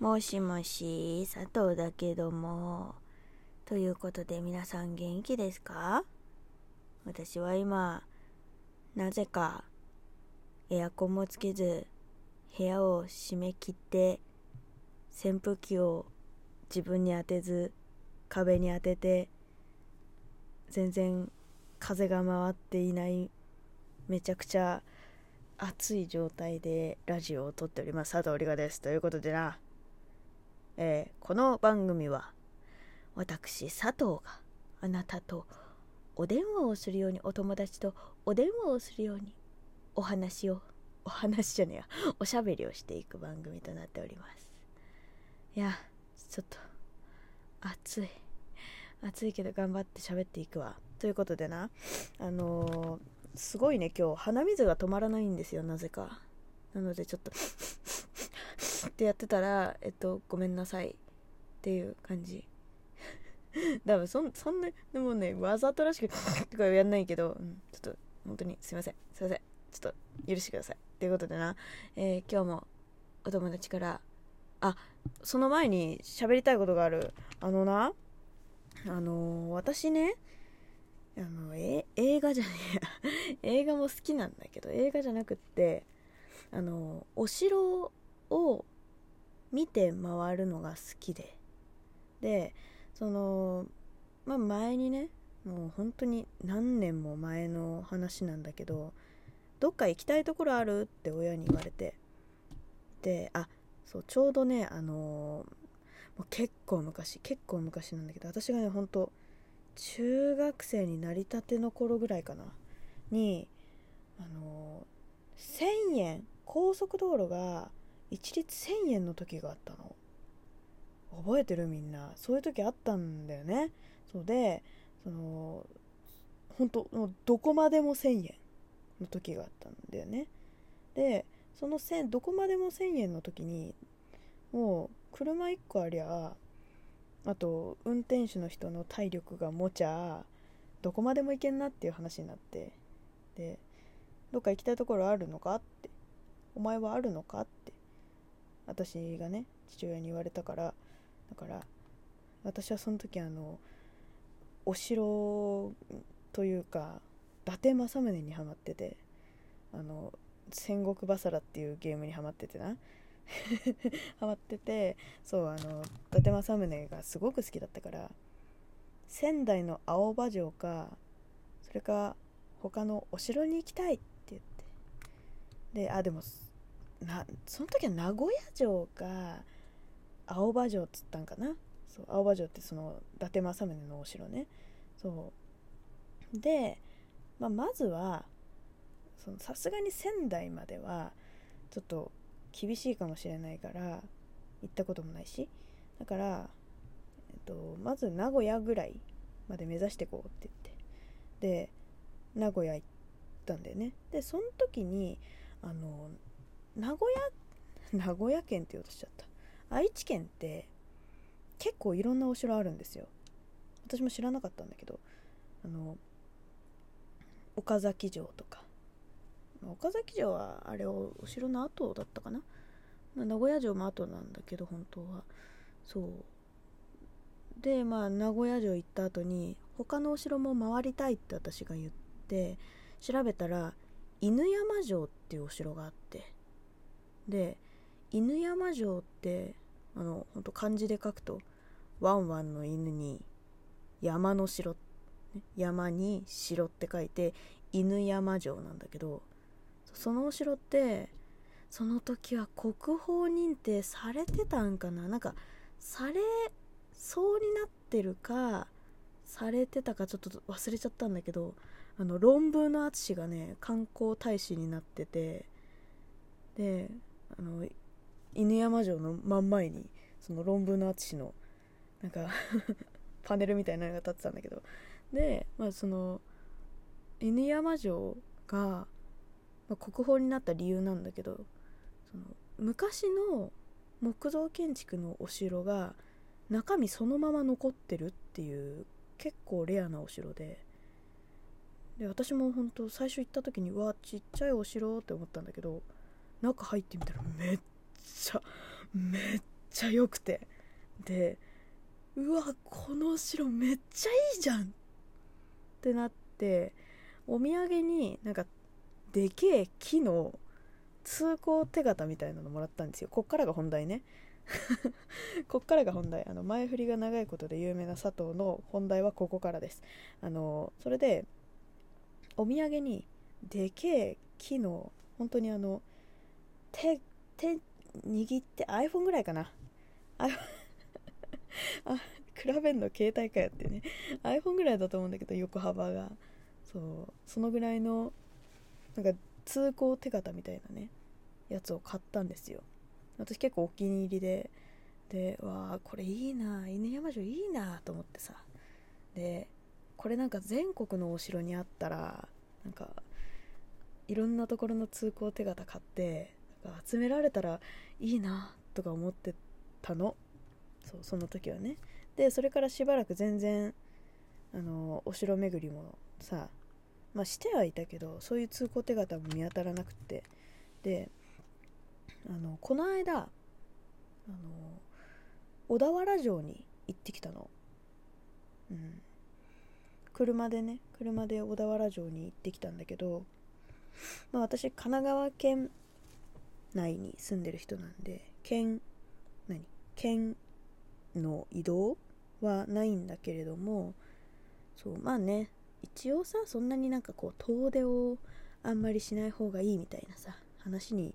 もしもし、佐藤だけども。ということで皆さん元気ですか？私は今、なぜかエアコンもつけず、部屋を閉め切って、扇風機を自分に当てず、壁に当てて、全然風が回っていないめちゃくちゃ暑い状態でラジオを撮っております。佐藤里香です。ということでな、えー、この番組は私佐藤があなたとお電話をするようにお友達とお電話をするようにお話をお話じゃねえやおしゃべりをしていく番組となっております。いやちょっと暑い暑いけど頑張って喋っていくわ。ということでなあのー、すごいね今日鼻水が止まらないんですよなぜか。なのでちょっとってやってたらえっとごめんなさいっていう感じ。多分そそんなでもねわざとらしくとかやんないけど、うん、ちょっと本当にすいません。すいません。ちょっと許してくださいということでな、えー、今日もお友達からあその前に喋りたいことがある。あのなあのー、私ねあのえ映画じゃねえや。映画も好きなんだけど映画じゃなくってあのお城を見て回るのが好きで。でそのまあ前にねもう本当に何年も前の話なんだけどどっか行きたいところある？って親に言われて。であそうちょうどねあのもう結構昔結構昔なんだけど私がね本当中学生になりたての頃ぐらいかな。にあの1000円高速道路が一律1000円の時があったの。覚えてるみんな。そういう時あったんだよね。そうでその本当もうどこまでも1000円の時があったんだよね。でその1000どこまでも1000円の時にもう車1個ありゃあと運転手の人の体力がもちゃどこまでも行けんなっていう話になってでどっか行きたいところあるのかってお前はあるのかって私がね父親に言われたからだから私はその時あのお城というか伊達政宗にハマっててあの戦国バサラっていうゲームにハマっててな。ハマっててそうあの伊達政宗がすごく好きだったから仙台の青葉城かそれか他のお城に行きたいって言って。であでもなその時は名古屋城か青葉城っつったんかな？そう青葉城ってその伊達政宗のお城ね。そう。で、まあ、まずはさすがに仙台まではちょっと厳しいかもしれないから行ったこともないし。だから、えっと、まず名古屋ぐらいまで目指してこうって言って。で名古屋行ったんだよね。でその時にあの名古屋名古屋県って言おうとしちゃった。愛知県って結構いろんなお城あるんですよ。私も知らなかったんだけどあの岡崎城とか。岡崎城はあれをお城の後だったかな？名古屋城も後なんだけど本当は。そう。でまあ名古屋城行った後に他のお城も回りたいって私が言って調べたら犬山城っていうお城があって。で犬山城ってあの本当漢字で書くとワンワンの犬に山の城山に城って書いて犬山城なんだけどそのお城ってその時は国宝認定されてたんかな？なんかされそうになってるかされてたかちょっと忘れちゃったんだけどあの論文の淳がね観光大使になっててであの犬山城の真ん前にその論文の淳のなんか パネルみたいなのが立ってたんだけど。で、まあ、その犬山城がまあ、国宝になった理由なんだけどその昔の木造建築のお城が中身そのまま残ってるっていう結構レアなお城で。で私も本当最初行った時にうわちっちゃいお城って思ったんだけど中入ってみたらめっちゃめっちゃ良くて。でうわこの城めっちゃいいじゃんってなってお土産になんかでけえ木の通行手形みたいなのもらったんですよ。こっからが本題ね。こっからが本題。あの前振りが長いことで有名な佐藤の本題はここからです。あのそれでお土産にでけえ木の本当にあの手手握って iPhone ぐらいかな。あ 比べんの携帯かよってね。iPhone ぐらいだと思うんだけど横幅が。そう。そのぐらいのなんか通行手形みたいなねやつを買ったんですよ。私結構お気に入りで。でわあこれいいな。犬山城いいなと思ってさ。でこれなんか全国のお城にあったらなんかいろんなところの通行手形買って集められたらいいなとか思ってたの。そうその時はね。でそれからしばらく全然あのお城巡りもさまあしてはいたけどそういう通行手形も見当たらなくって。であのこの間あの小田原城に行ってきたの。うん。車でね車で小田原城に行ってきたんだけど、まあ、私神奈川県内に住んでる人なんで県何？県の移動はないんだけれどもそうまあね一応さそんなになんかこう遠出をあんまりしない方がいいみたいなさ話に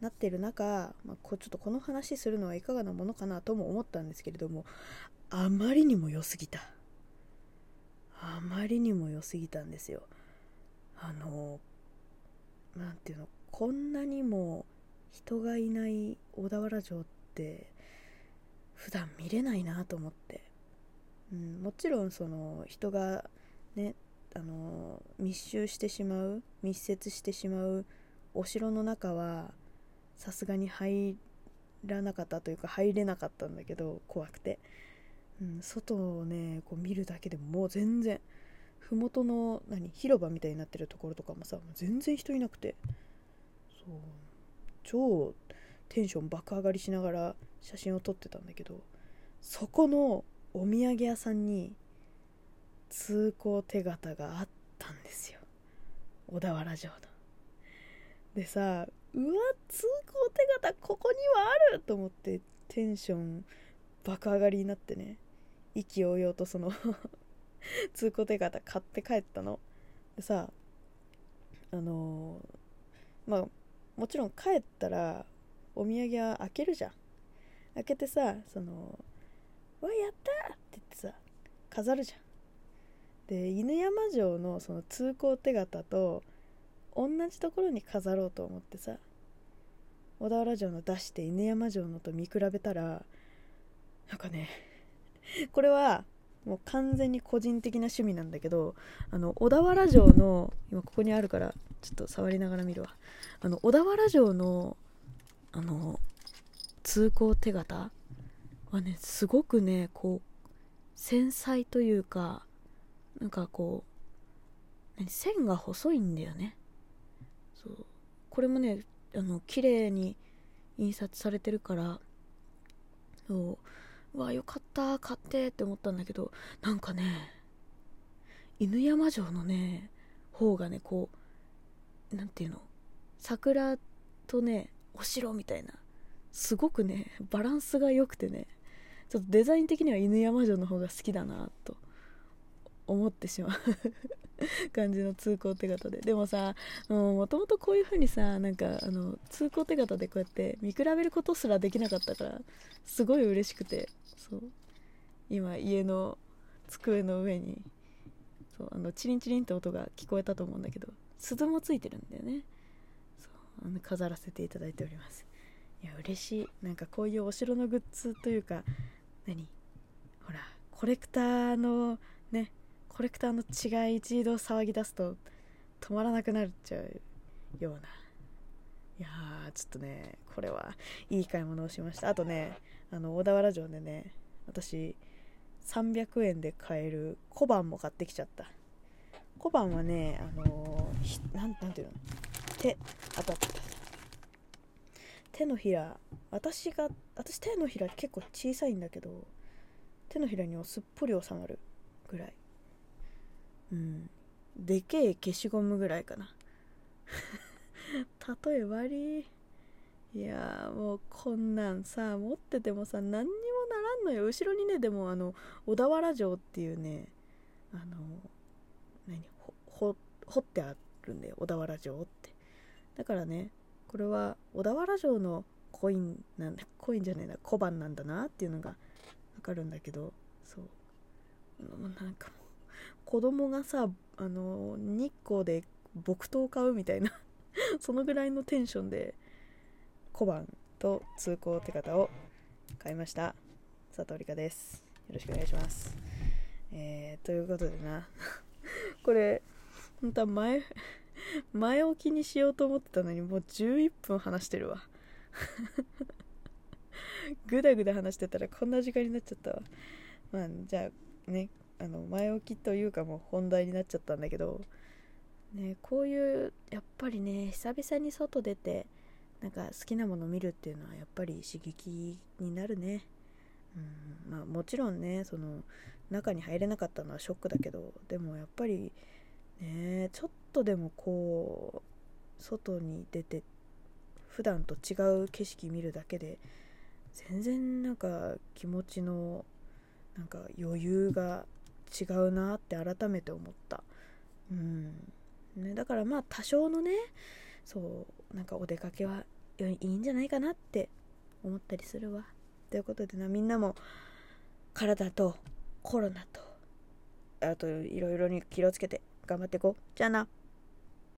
なってる中、まあ、こちょっとこの話するのはいかがなものかなとも思ったんですけれどもあまりにも良すぎた。あまりにも良すぎたんですよ。あの何ていうのこんなにも人がいない小田原城って普段見れないなと思って、うん、もちろんその人がねあの密集してしまう密接してしまうお城の中はさすがに入らなかったというか入れなかったんだけど怖くて、うん、外をねこう見るだけでももう全然麓の何広場みたいになってるところとかもさ全然人いなくて。そう。超テンション爆上がりしながら写真を撮ってたんだけどそこのお土産屋さんに通行手形があったんですよ。小田原城の。でさうわ通行手形ここにはあると思ってテンション爆上がりになってね意気揚々とその 通行手形買って帰ったの。でさあのー、まあもちろん帰ったらお土産は開けるじゃん開けてさその「わやった!」って言ってさ飾るじゃんで犬山城のその通行手形と同じところに飾ろうと思ってさ小田原城の出して犬山城のと見比べたらなんかねこれはもう完全に個人的な趣味なんだけどあの小田原城の今ここにあるからちょっと触りながら見るわ。あの小田原城のあの通行手形はねすごくねこう繊細というかなんかこう線が細いんだよね。そう。これもねあの綺麗に印刷されてるからそう。うわよかった買ってって思ったんだけどなんかね犬山城のね方がねこう何ていうの桜とねお城みたいなすごくねバランスが良くてねちょっとデザイン的には犬山城の方が好きだなと思ってしまう。感じの通行手形で。でもさもともとこういう風にさなんかあの通行手形でこうやって見比べることすらできなかったからすごい嬉しくてそう。今家の机の上にそうあのチリンチリンって音が聞こえたと思うんだけど鈴もついてるんだよね。そうあの飾らせていただいております。いや嬉しい。なんかこういうお城のグッズというか何？ほらコレクターのねコレクターの血が一度騒ぎ出すと止まらなくなっちゃうような。いやーちょっとねこれはいい買い物をしました。あとねあの小田原城でね私300円で買える小判も買ってきちゃった。小判はねあのー、なんなんていうの？手当たった。手のひら私が私手のひら結構小さいんだけど手のひらにもすっぽり収まるぐらい。うん。でけえ消しゴムぐらいかな。例え悪いいやもうこんなんさ持っててもさ何にもならんのよ。後ろにねでもあの小田原城っていうねあの何ほ掘ってあるんだよ。小田原城って。だからねこれは小田原城のコインなんだ。コインじゃねえな。小判なんだなっていうのがわかるんだけど。そうなんか子供がさあの日光で木刀買うみたいな そのぐらいのテンションで小判と通行手形を買いました。佐藤理香です。よろしくお願いします。えー、ということでな。これ本当は前前置きにしようと思ってたのにもう11分話してるわ。ぐだぐだ話してたらこんな時間になっちゃったわ。まあじゃあねあの前置きというかもう本題になっちゃったんだけどねこういうやっぱりね久々に外出てなんか好きなもの見るっていうのはやっぱり刺激になるね。うんまあもちろんねその中に入れなかったのはショックだけどでもやっぱりねちょっとでもこう外に出て普段と違う景色見るだけで全然なんか気持ちのなんか余裕が違うなって改めて思った。うん。ねだからまあ多少のねそうなんかお出かけはいいんじゃないかなって思ったりするわ。ということでなみんなも体とコロナとあといろいろに気をつけて頑張っていこう。じゃあな。